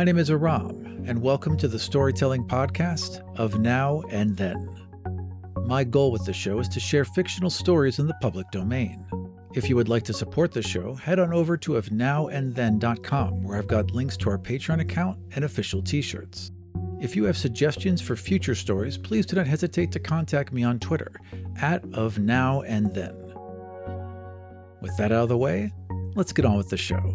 My name is Aram, and welcome to the storytelling podcast of Now and Then. My goal with the show is to share fictional stories in the public domain. If you would like to support the show, head on over to ofnowandthen.com, where I've got links to our Patreon account and official t shirts. If you have suggestions for future stories, please do not hesitate to contact me on Twitter at of now and then. With that out of the way, let's get on with the show.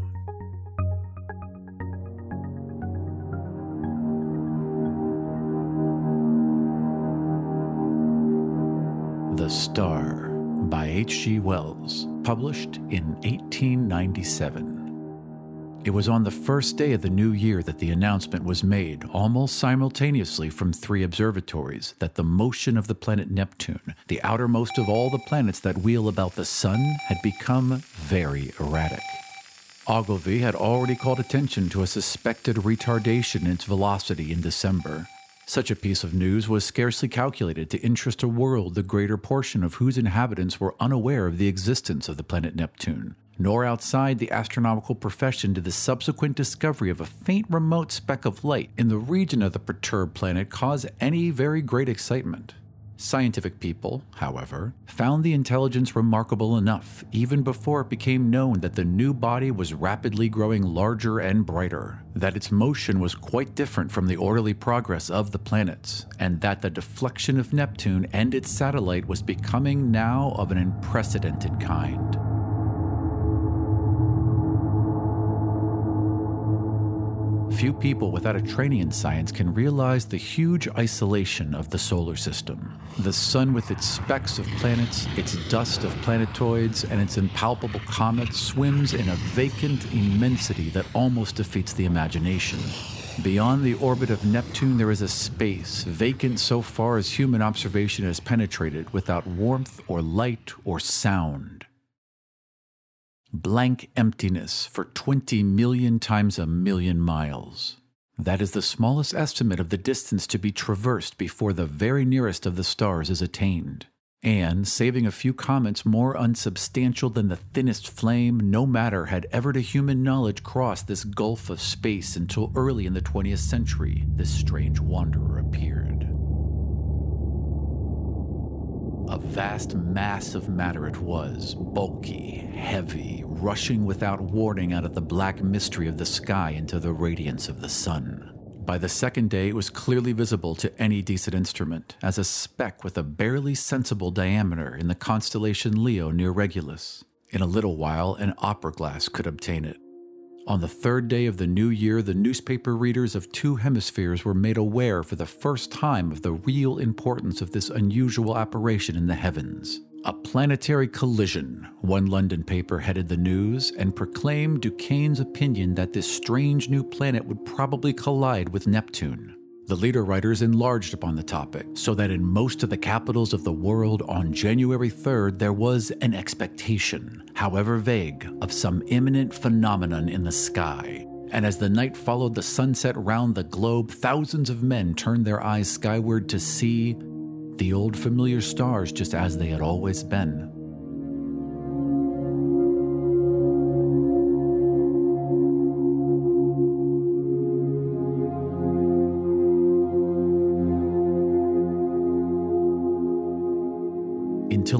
H.G. Wells, published in 1897. It was on the first day of the new year that the announcement was made, almost simultaneously from three observatories, that the motion of the planet Neptune, the outermost of all the planets that wheel about the Sun, had become very erratic. Ogilvy had already called attention to a suspected retardation in its velocity in December, such a piece of news was scarcely calculated to interest a world the greater portion of whose inhabitants were unaware of the existence of the planet Neptune, nor outside the astronomical profession did the subsequent discovery of a faint remote speck of light in the region of the perturbed planet cause any very great excitement. Scientific people, however, found the intelligence remarkable enough even before it became known that the new body was rapidly growing larger and brighter, that its motion was quite different from the orderly progress of the planets, and that the deflection of Neptune and its satellite was becoming now of an unprecedented kind. Few people without a training in science can realize the huge isolation of the solar system. The sun, with its specks of planets, its dust of planetoids, and its impalpable comets, swims in a vacant immensity that almost defeats the imagination. Beyond the orbit of Neptune, there is a space, vacant so far as human observation has penetrated, without warmth or light or sound blank emptiness for 20 million times a million miles. That is the smallest estimate of the distance to be traversed before the very nearest of the stars is attained. And, saving a few comets more unsubstantial than the thinnest flame, no matter had ever to human knowledge crossed this gulf of space until early in the 20th century, this strange wanderer appeared. A vast mass of matter it was, bulky, heavy, rushing without warning out of the black mystery of the sky into the radiance of the sun. By the second day, it was clearly visible to any decent instrument as a speck with a barely sensible diameter in the constellation Leo near Regulus. In a little while, an opera glass could obtain it. On the third day of the new year, the newspaper readers of two hemispheres were made aware for the first time of the real importance of this unusual apparition in the heavens. A planetary collision, one London paper headed the news and proclaimed Duchaine's opinion that this strange new planet would probably collide with Neptune. The leader writers enlarged upon the topic, so that in most of the capitals of the world on January 3rd there was an expectation, however vague, of some imminent phenomenon in the sky. And as the night followed the sunset round the globe, thousands of men turned their eyes skyward to see the old familiar stars just as they had always been.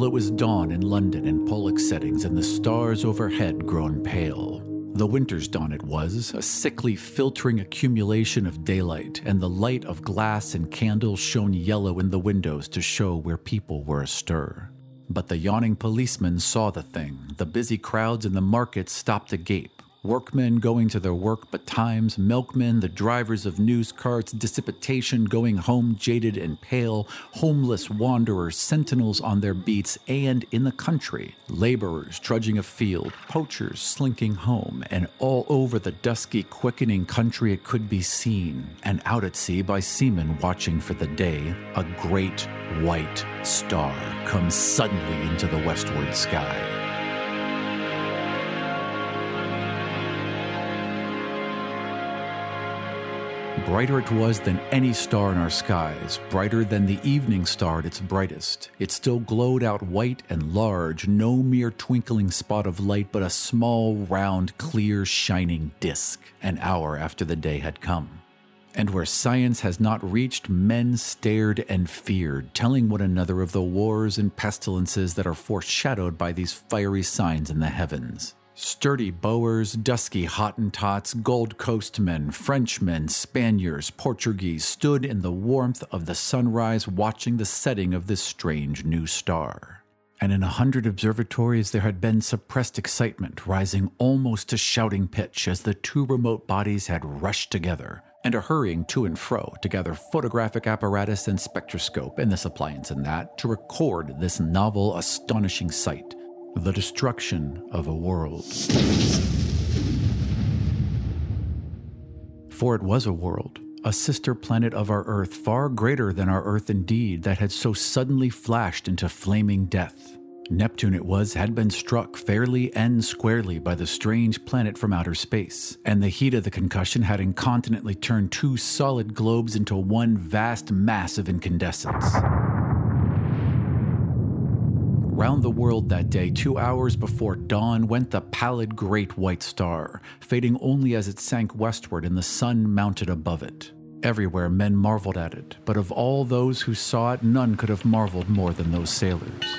It was dawn in London in Pollux settings and the stars overhead grown pale. The winter's dawn it was, a sickly filtering accumulation of daylight, and the light of glass and candles shone yellow in the windows to show where people were astir. But the yawning policemen saw the thing. The busy crowds in the market stopped agape workmen going to their work betimes, milkmen, the drivers of news carts, dissipation going home jaded and pale, homeless wanderers, sentinels on their beats, and in the country, laborers trudging afield, poachers slinking home, and all over the dusky, quickening country it could be seen, and out at sea by seamen watching for the day, a great white star comes suddenly into the westward sky. Brighter it was than any star in our skies, brighter than the evening star at its brightest. It still glowed out white and large, no mere twinkling spot of light, but a small, round, clear, shining disk, an hour after the day had come. And where science has not reached, men stared and feared, telling one another of the wars and pestilences that are foreshadowed by these fiery signs in the heavens. Sturdy Boers, dusky Hottentots, Gold Coast men, Frenchmen, Spaniards, Portuguese stood in the warmth of the sunrise watching the setting of this strange new star. And in a hundred observatories, there had been suppressed excitement rising almost to shouting pitch as the two remote bodies had rushed together and are hurrying to and fro to gather photographic apparatus and spectroscope and this appliance and that to record this novel, astonishing sight the destruction of a world. For it was a world, a sister planet of our Earth, far greater than our Earth indeed, that had so suddenly flashed into flaming death. Neptune, it was, had been struck fairly and squarely by the strange planet from outer space, and the heat of the concussion had incontinently turned two solid globes into one vast mass of incandescence. Round the world that day, two hours before dawn, went the pallid great white star, fading only as it sank westward and the sun mounted above it. Everywhere men marveled at it, but of all those who saw it, none could have marveled more than those sailors.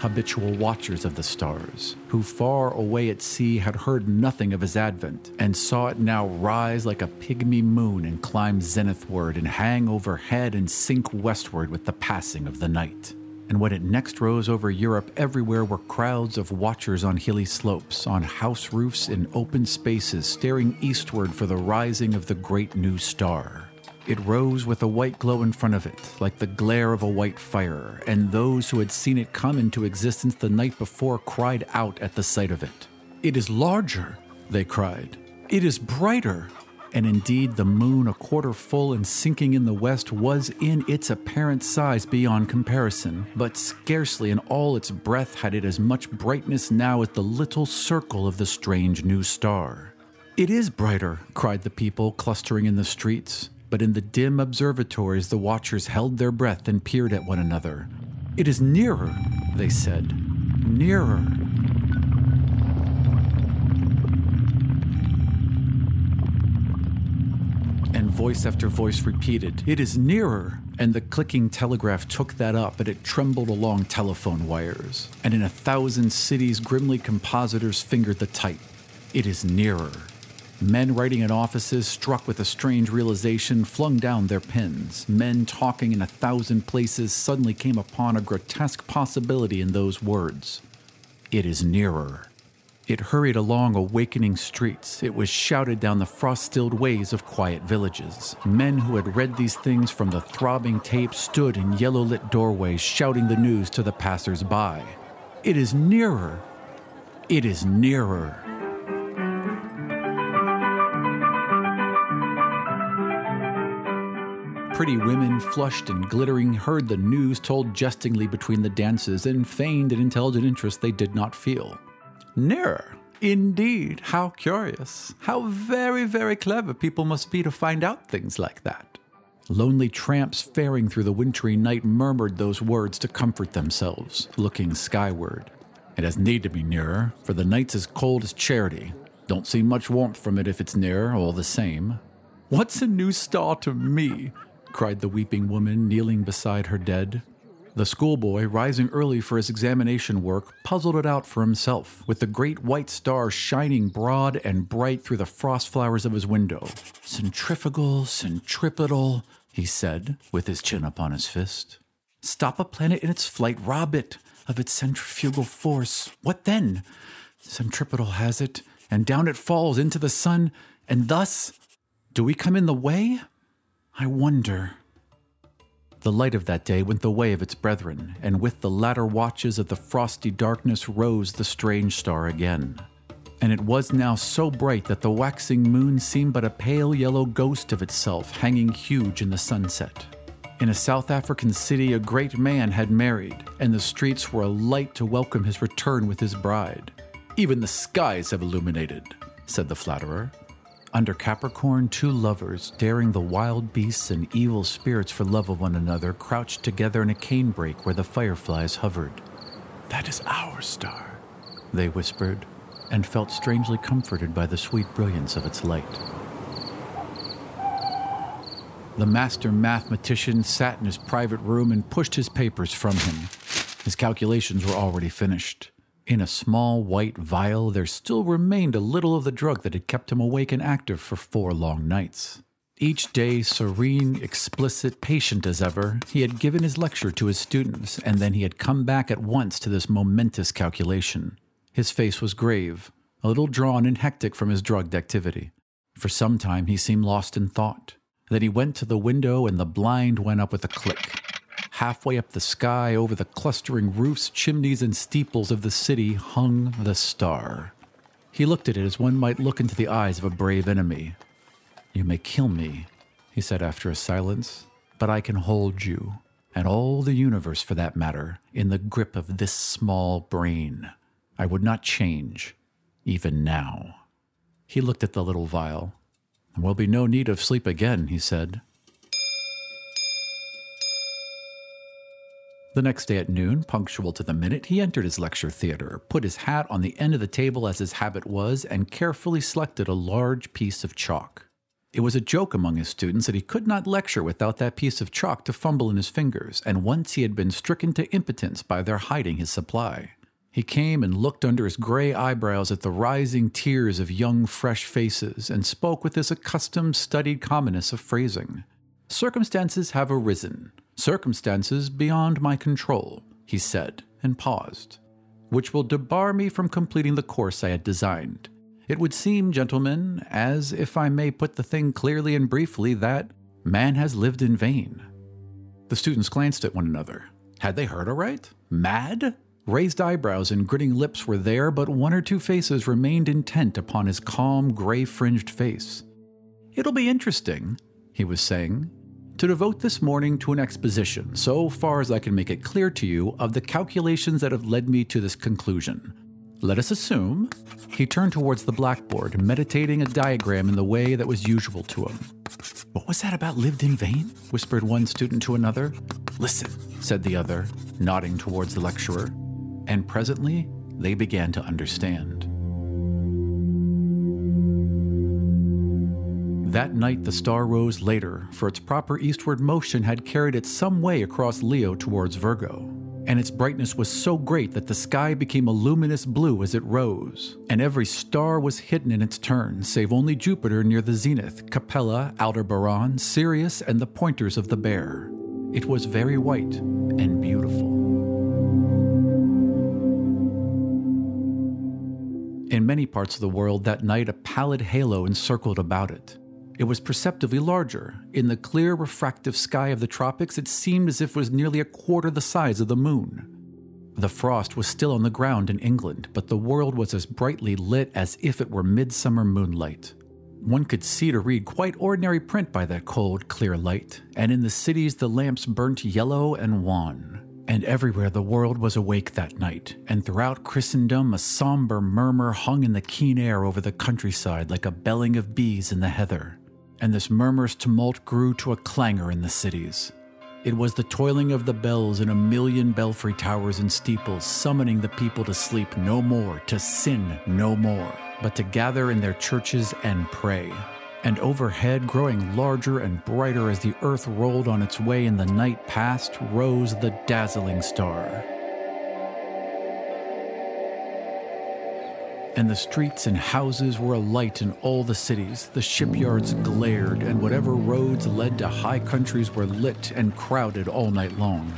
Habitual watchers of the stars, who far away at sea had heard nothing of his advent, and saw it now rise like a pygmy moon and climb zenithward and hang overhead and sink westward with the passing of the night and when it next rose over Europe, everywhere were crowds of watchers on hilly slopes, on house roofs, in open spaces, staring eastward for the rising of the great new star. It rose with a white glow in front of it, like the glare of a white fire, and those who had seen it come into existence the night before cried out at the sight of it. It is larger, they cried. It is brighter and indeed the moon, a quarter full and sinking in the west, was in its apparent size beyond comparison, but scarcely in all its breadth had it as much brightness now as the little circle of the strange new star. It is brighter, cried the people clustering in the streets, but in the dim observatories the watchers held their breath and peered at one another. It is nearer, they said. Nearer. Voice after voice repeated, It is nearer. And the clicking telegraph took that up, but it trembled along telephone wires. And in a thousand cities, grimly compositors fingered the type. It is nearer. Men writing in offices, struck with a strange realization, flung down their pens. Men talking in a thousand places suddenly came upon a grotesque possibility in those words. It is nearer. It hurried along awakening streets. It was shouted down the frost stilled ways of quiet villages. Men who had read these things from the throbbing tape stood in yellow lit doorways shouting the news to the passers by. It is nearer. It is nearer. Pretty women, flushed and glittering, heard the news told jestingly between the dances and feigned an intelligent interest they did not feel. Nearer. Indeed, how curious. How very, very clever people must be to find out things like that. Lonely tramps faring through the wintry night murmured those words to comfort themselves, looking skyward. It has need to be nearer, for the night's as cold as charity. Don't see much warmth from it if it's nearer, all the same. What's a new star to me? cried the weeping woman kneeling beside her dead. The schoolboy, rising early for his examination work, puzzled it out for himself, with the great white star shining broad and bright through the frost flowers of his window. Centrifugal, centripetal, he said, with his chin upon his fist. Stop a planet in its flight, rob it of its centrifugal force. What then? Centripetal has it, and down it falls into the sun, and thus. Do we come in the way? I wonder. The light of that day went the way of its brethren, and with the latter watches of the frosty darkness rose the strange star again. And it was now so bright that the waxing moon seemed but a pale yellow ghost of itself hanging huge in the sunset. In a South African city, a great man had married, and the streets were alight to welcome his return with his bride. Even the skies have illuminated, said the flatterer. Under Capricorn, two lovers, daring the wild beasts and evil spirits for love of one another, crouched together in a canebrake where the fireflies hovered. That is our star, they whispered, and felt strangely comforted by the sweet brilliance of its light. The master mathematician sat in his private room and pushed his papers from him. His calculations were already finished. In a small white vial, there still remained a little of the drug that had kept him awake and active for four long nights. Each day, serene, explicit, patient as ever, he had given his lecture to his students, and then he had come back at once to this momentous calculation. His face was grave, a little drawn and hectic from his drugged activity. For some time, he seemed lost in thought. Then he went to the window, and the blind went up with a click. Halfway up the sky, over the clustering roofs, chimneys, and steeples of the city, hung the star. He looked at it as one might look into the eyes of a brave enemy. You may kill me, he said after a silence, but I can hold you, and all the universe for that matter, in the grip of this small brain. I would not change, even now. He looked at the little vial. There will be no need of sleep again, he said. The next day at noon, punctual to the minute, he entered his lecture theater, put his hat on the end of the table as his habit was, and carefully selected a large piece of chalk. It was a joke among his students that he could not lecture without that piece of chalk to fumble in his fingers, and once he had been stricken to impotence by their hiding his supply. He came and looked under his gray eyebrows at the rising tiers of young, fresh faces, and spoke with his accustomed, studied commonness of phrasing. Circumstances have arisen, circumstances beyond my control, he said, and paused, which will debar me from completing the course I had designed. It would seem, gentlemen, as if I may put the thing clearly and briefly, that man has lived in vain. The students glanced at one another. Had they heard aright? Mad? Raised eyebrows and gritting lips were there, but one or two faces remained intent upon his calm, gray fringed face. It'll be interesting, he was saying, to devote this morning to an exposition, so far as I can make it clear to you, of the calculations that have led me to this conclusion. Let us assume. He turned towards the blackboard, meditating a diagram in the way that was usual to him. What was that about lived in vain? whispered one student to another. Listen, said the other, nodding towards the lecturer. And presently, they began to understand. That night, the star rose later, for its proper eastward motion had carried it some way across Leo towards Virgo. And its brightness was so great that the sky became a luminous blue as it rose, and every star was hidden in its turn, save only Jupiter near the zenith, Capella, Aldebaran, Sirius, and the pointers of the Bear. It was very white and beautiful. In many parts of the world that night, a pallid halo encircled about it. It was perceptibly larger. In the clear, refractive sky of the tropics, it seemed as if it was nearly a quarter the size of the moon. The frost was still on the ground in England, but the world was as brightly lit as if it were midsummer moonlight. One could see to read quite ordinary print by that cold, clear light, and in the cities the lamps burnt yellow and wan. And everywhere the world was awake that night, and throughout Christendom a somber murmur hung in the keen air over the countryside like a belling of bees in the heather and this murmurous tumult grew to a clangor in the cities. It was the toiling of the bells in a million belfry towers and steeples, summoning the people to sleep no more, to sin no more, but to gather in their churches and pray. And overhead, growing larger and brighter as the earth rolled on its way in the night past, rose the dazzling star. And the streets and houses were alight in all the cities. The shipyards glared, and whatever roads led to high countries were lit and crowded all night long.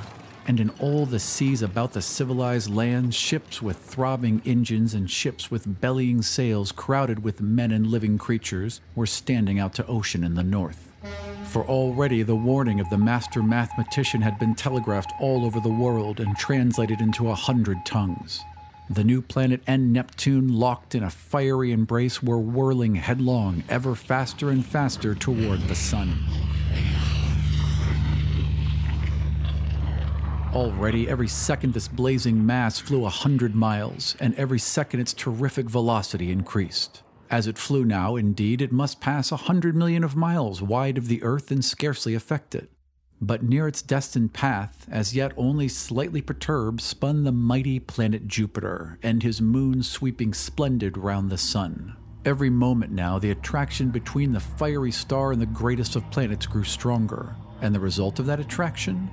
And in all the seas about the civilized lands, ships with throbbing engines and ships with bellying sails crowded with men and living creatures were standing out to ocean in the north. For already the warning of the master mathematician had been telegraphed all over the world and translated into a hundred tongues. The new planet and Neptune, locked in a fiery embrace, were whirling headlong, ever faster and faster toward the sun. Already, every second this blazing mass flew a hundred miles, and every second its terrific velocity increased. As it flew now, indeed, it must pass a hundred million of miles wide of the Earth and scarcely affect it. But near its destined path, as yet only slightly perturbed, spun the mighty planet Jupiter, and his moon sweeping splendid round the sun. Every moment now, the attraction between the fiery star and the greatest of planets grew stronger, and the result of that attraction?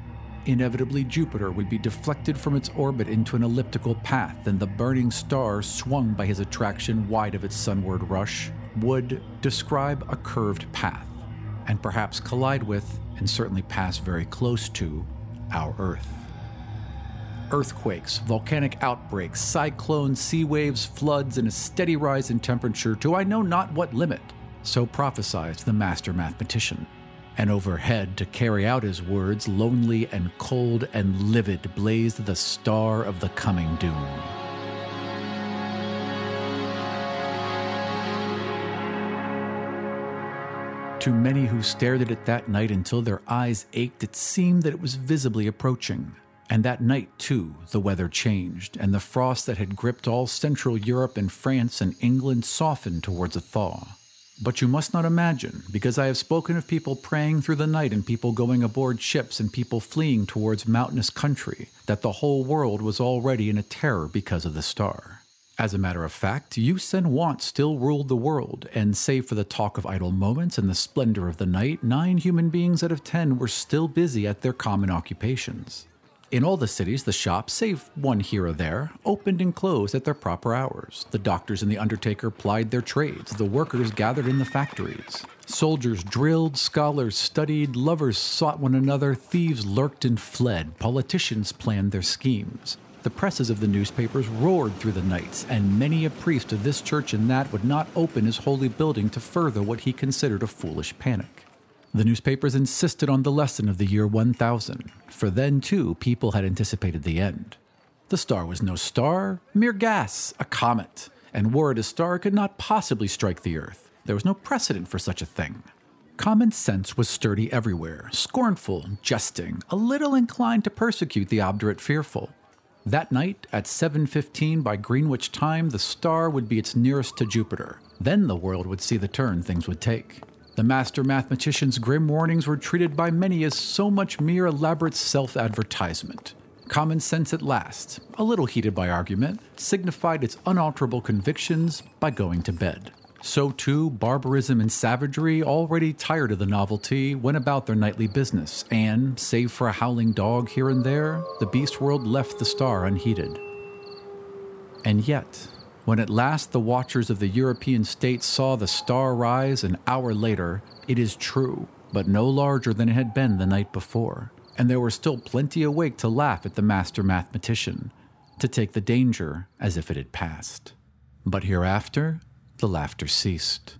Inevitably, Jupiter would be deflected from its orbit into an elliptical path, and the burning star, swung by his attraction wide of its sunward rush, would describe a curved path, and perhaps collide with, and certainly pass very close to, our Earth. Earthquakes, volcanic outbreaks, cyclones, sea waves, floods, and a steady rise in temperature to I know not what limit, so prophesied the master mathematician and overhead to carry out his words, lonely and cold and livid, blazed the star of the coming doom. To many who stared at it that night until their eyes ached, it seemed that it was visibly approaching. And that night, too, the weather changed, and the frost that had gripped all Central Europe and France and England softened towards a thaw. But you must not imagine, because I have spoken of people praying through the night and people going aboard ships and people fleeing towards mountainous country, that the whole world was already in a terror because of the star. As a matter of fact, use and want still ruled the world, and save for the talk of idle moments and the splendor of the night, nine human beings out of ten were still busy at their common occupations. In all the cities, the shops, save one here or there, opened and closed at their proper hours. The doctors and the undertaker plied their trades. The workers gathered in the factories. Soldiers drilled, scholars studied, lovers sought one another, thieves lurked and fled, politicians planned their schemes. The presses of the newspapers roared through the nights, and many a priest of this church and that would not open his holy building to further what he considered a foolish panic. The newspapers insisted on the lesson of the year 1000, for then too people had anticipated the end. The star was no star, mere gas, a comet, and were it a star, could not possibly strike the earth. There was no precedent for such a thing. Common sense was sturdy everywhere, scornful, jesting, a little inclined to persecute the obdurate fearful. That night, at 7:15 by Greenwich time, the star would be its nearest to Jupiter. Then the world would see the turn things would take. The master mathematician's grim warnings were treated by many as so much mere elaborate self advertisement. Common sense at last, a little heated by argument, signified its unalterable convictions by going to bed. So too, barbarism and savagery, already tired of the novelty, went about their nightly business, and, save for a howling dog here and there, the beast world left the star unheeded. And yet, when at last the watchers of the European states saw the star rise an hour later, it is true, but no larger than it had been the night before, and there were still plenty awake to laugh at the master mathematician, to take the danger as if it had passed. But hereafter, the laughter ceased.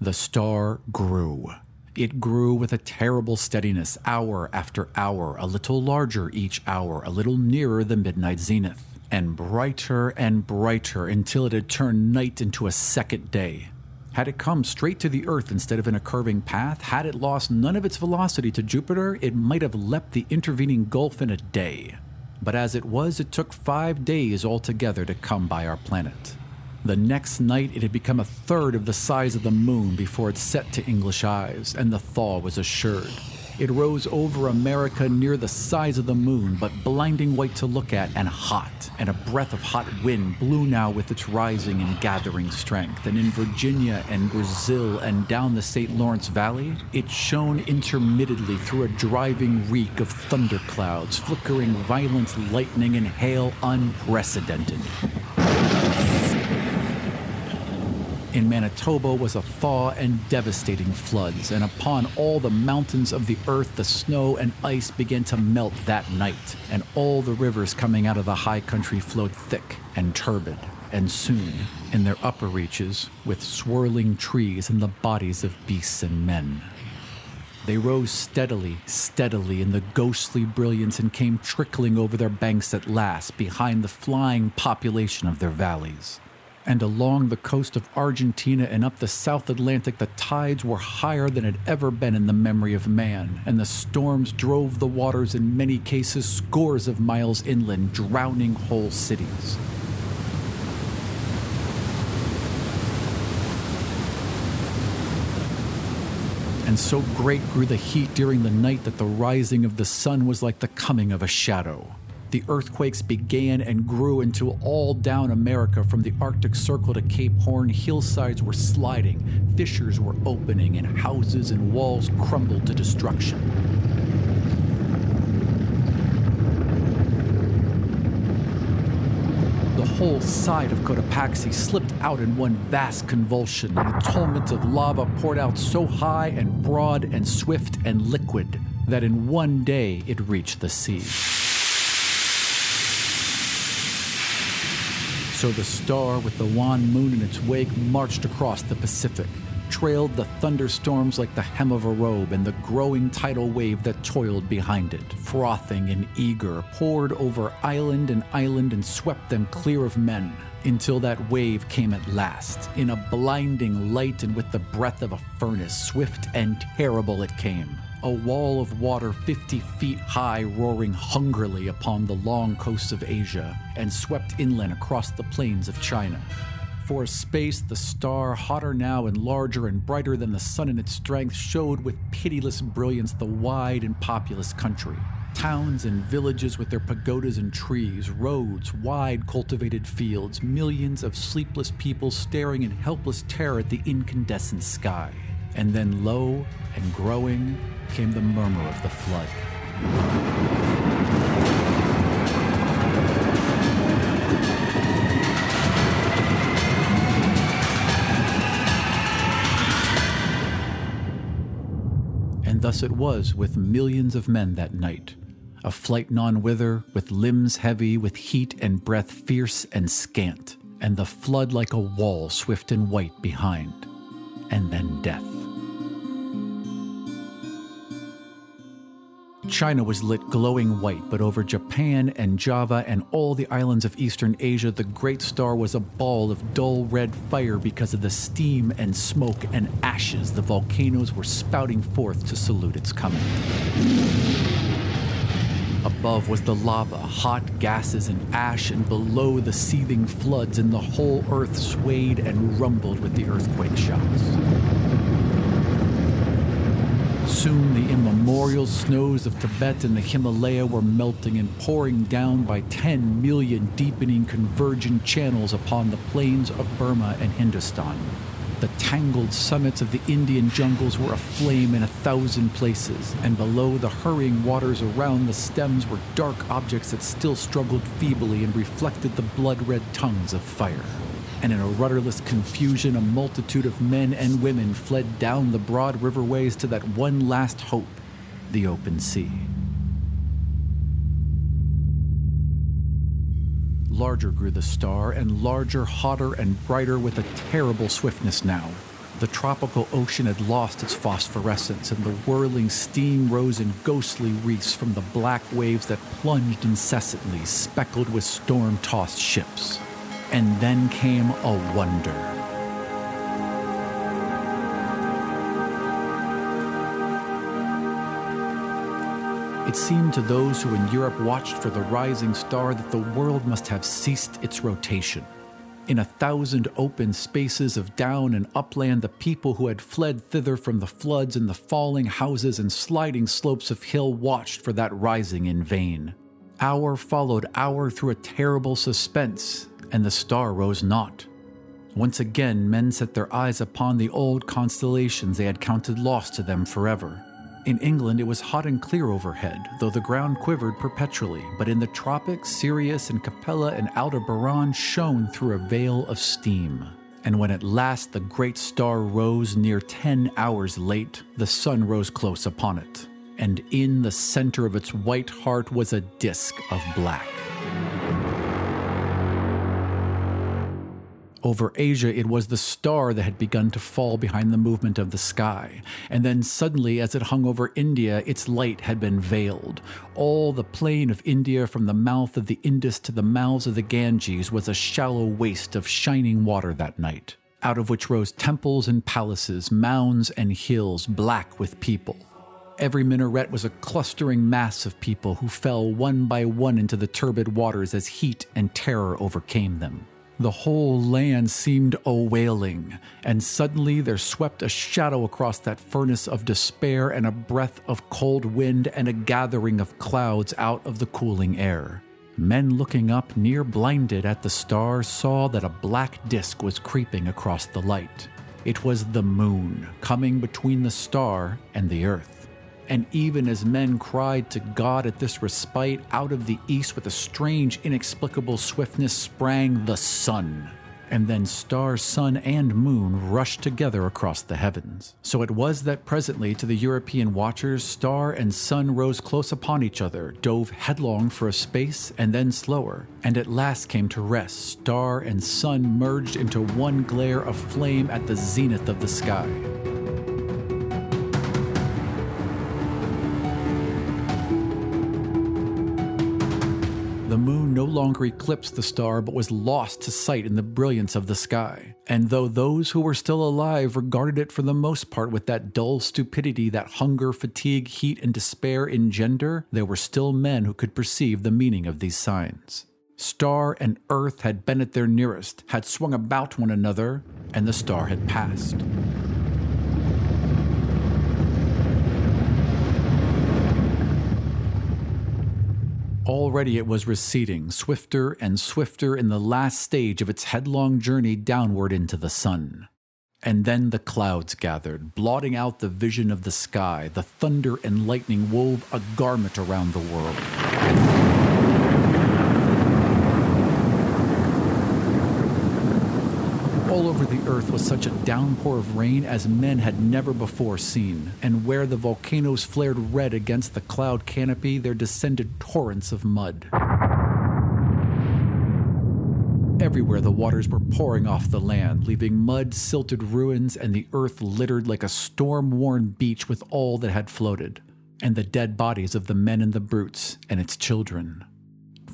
The star grew. It grew with a terrible steadiness, hour after hour, a little larger each hour, a little nearer the midnight zenith and brighter and brighter until it had turned night into a second day. Had it come straight to the Earth instead of in a curving path, had it lost none of its velocity to Jupiter, it might have leapt the intervening gulf in a day. But as it was, it took five days altogether to come by our planet. The next night, it had become a third of the size of the moon before it set to English eyes, and the thaw was assured. It rose over America near the size of the moon, but blinding white to look at and hot, and a breath of hot wind blew now with its rising and gathering strength. And in Virginia and Brazil and down the St. Lawrence Valley, it shone intermittently through a driving reek of thunderclouds, flickering violent lightning and hail unprecedented. In Manitoba was a thaw and devastating floods, and upon all the mountains of the earth the snow and ice began to melt that night, and all the rivers coming out of the high country flowed thick and turbid, and soon, in their upper reaches, with swirling trees and the bodies of beasts and men. They rose steadily, steadily in the ghostly brilliance and came trickling over their banks at last behind the flying population of their valleys and along the coast of Argentina and up the South Atlantic, the tides were higher than had ever been in the memory of man, and the storms drove the waters in many cases scores of miles inland, drowning whole cities. And so great grew the heat during the night that the rising of the sun was like the coming of a shadow. The earthquakes began and grew until all down America, from the Arctic Circle to Cape Horn, hillsides were sliding, fissures were opening, and houses and walls crumbled to destruction. The whole side of Cotopaxi slipped out in one vast convulsion, and a tumult of lava poured out so high and broad and swift and liquid that in one day it reached the sea. So the star with the wan moon in its wake marched across the Pacific, trailed the thunderstorms like the hem of a robe, and the growing tidal wave that toiled behind it, frothing and eager, poured over island and island and swept them clear of men, until that wave came at last, in a blinding light and with the breath of a furnace, swift and terrible it came. A wall of water 50 feet high roaring hungrily upon the long coasts of Asia and swept inland across the plains of China. For a space, the star, hotter now and larger and brighter than the sun in its strength, showed with pitiless brilliance the wide and populous country. Towns and villages with their pagodas and trees, roads, wide cultivated fields, millions of sleepless people staring in helpless terror at the incandescent sky. And then, low and growing, came the murmur of the flood. And thus it was with millions of men that night. A flight non whither, with limbs heavy, with heat and breath fierce and scant, and the flood like a wall swift and white behind, and then death. China was lit glowing white, but over Japan and Java and all the islands of Eastern Asia, the great star was a ball of dull red fire because of the steam and smoke and ashes the volcanoes were spouting forth to salute its coming. Above was the lava, hot gases and ash, and below the seething floods, and the whole earth swayed and rumbled with the earthquake shocks. Soon the immemorial snows of Tibet and the Himalaya were melting and pouring down by 10 million deepening convergent channels upon the plains of Burma and Hindustan. The tangled summits of the Indian jungles were aflame in a thousand places, and below the hurrying waters around the stems were dark objects that still struggled feebly and reflected the blood red tongues of fire and in a rudderless confusion, a multitude of men and women fled down the broad riverways to that one last hope the open sea. Larger grew the star, and larger, hotter, and brighter with a terrible swiftness now. The tropical ocean had lost its phosphorescence, and the whirling steam rose in ghostly wreaths from the black waves that plunged incessantly, speckled with storm tossed ships. And then came a wonder. It seemed to those who in Europe watched for the rising star that the world must have ceased its rotation. In a thousand open spaces of down and upland, the people who had fled thither from the floods and the falling houses and sliding slopes of hill watched for that rising in vain. Hour followed hour through a terrible suspense, and the star rose not. Once again, men set their eyes upon the old constellations they had counted lost to them forever. In England, it was hot and clear overhead, though the ground quivered perpetually, but in the tropics, Sirius and Capella and Aldebaran shone through a veil of steam. And when at last the great star rose near 10 hours late, the sun rose close upon it. And in the center of its white heart was a disk of black. Over Asia, it was the star that had begun to fall behind the movement of the sky. And then suddenly, as it hung over India, its light had been veiled. All the plain of India, from the mouth of the Indus to the mouths of the Ganges, was a shallow waste of shining water that night, out of which rose temples and palaces, mounds and hills, black with people. Every minaret was a clustering mass of people who fell one by one into the turbid waters as heat and terror overcame them. The whole land seemed a wailing, and suddenly there swept a shadow across that furnace of despair and a breath of cold wind and a gathering of clouds out of the cooling air. Men looking up, near blinded at the stars, saw that a black disk was creeping across the light. It was the moon, coming between the star and the earth. And even as men cried to God at this respite, out of the east with a strange, inexplicable swiftness sprang the sun, and then star, sun, and moon rushed together across the heavens. So it was that presently, to the European watchers, star and sun rose close upon each other, dove headlong for a space, and then slower, and at last came to rest. Star and sun merged into one glare of flame at the zenith of the sky. No longer eclipsed the star but was lost to sight in the brilliance of the sky. And though those who were still alive regarded it for the most part with that dull stupidity that hunger, fatigue, heat, and despair engender, there were still men who could perceive the meaning of these signs. Star and earth had been at their nearest, had swung about one another, and the star had passed. Already it was receding, swifter and swifter in the last stage of its headlong journey downward into the sun. And then the clouds gathered, blotting out the vision of the sky. The thunder and lightning wove a garment around the world. All over the earth was such a downpour of rain as men had never before seen, and where the volcanoes flared red against the cloud canopy, there descended torrents of mud. Everywhere the waters were pouring off the land, leaving mud silted ruins and the earth littered like a storm worn beach with all that had floated, and the dead bodies of the men and the brutes and its children.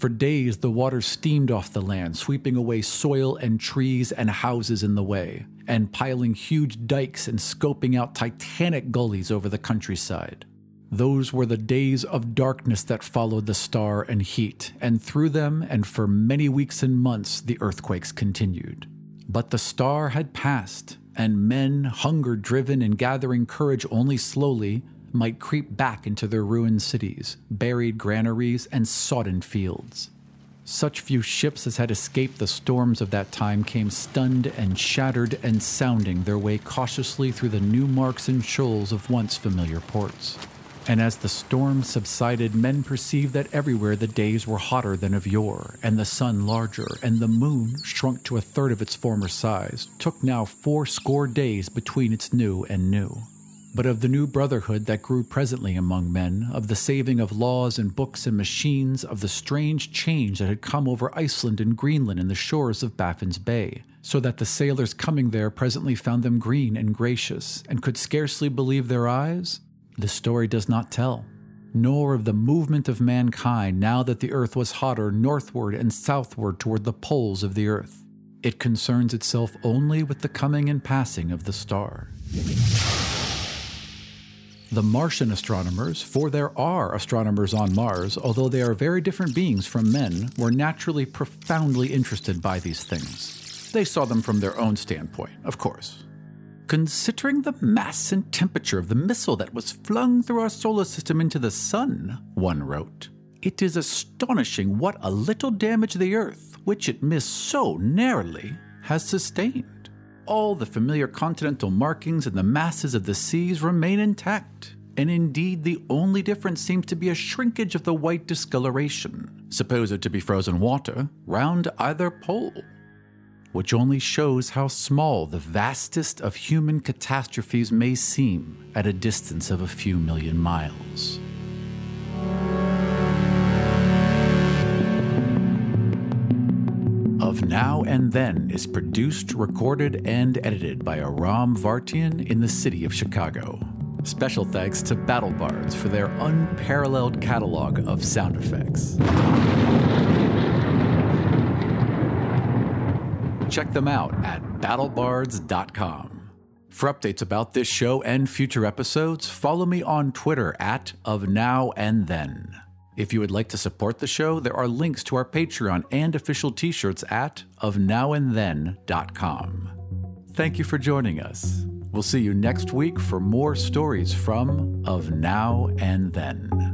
For days, the water steamed off the land, sweeping away soil and trees and houses in the way, and piling huge dikes and scoping out titanic gullies over the countryside. Those were the days of darkness that followed the star and heat, and through them and for many weeks and months the earthquakes continued. But the star had passed, and men, hunger driven and gathering courage only slowly, might creep back into their ruined cities, buried granaries, and sodden fields. Such few ships as had escaped the storms of that time came stunned and shattered and sounding their way cautiously through the new marks and shoals of once familiar ports. And as the storm subsided, men perceived that everywhere the days were hotter than of yore, and the sun larger, and the moon, shrunk to a third of its former size, took now four score days between its new and new but of the new brotherhood that grew presently among men, of the saving of laws and books and machines, of the strange change that had come over Iceland and Greenland and the shores of Baffin's Bay, so that the sailors coming there presently found them green and gracious, and could scarcely believe their eyes? The story does not tell. Nor of the movement of mankind now that the earth was hotter northward and southward toward the poles of the earth. It concerns itself only with the coming and passing of the star. The Martian astronomers, for there are astronomers on Mars, although they are very different beings from men, were naturally profoundly interested by these things. They saw them from their own standpoint, of course. Considering the mass and temperature of the missile that was flung through our solar system into the sun, one wrote, it is astonishing what a little damage the Earth, which it missed so narrowly, has sustained all the familiar continental markings and the masses of the seas remain intact. And indeed, the only difference seems to be a shrinkage of the white discoloration, supposed to be frozen water, round either pole, which only shows how small the vastest of human catastrophes may seem at a distance of a few million miles. Of Now and Then is produced, recorded, and edited by Aram Vartian in the city of Chicago. Special thanks to BattleBards for their unparalleled catalog of sound effects. Check them out at battlebards.com. For updates about this show and future episodes, follow me on Twitter at of now and then. If you would like to support the show, there are links to our Patreon and official t shirts at ofnowandthen.com. Thank you for joining us. We'll see you next week for more stories from Of Now and Then.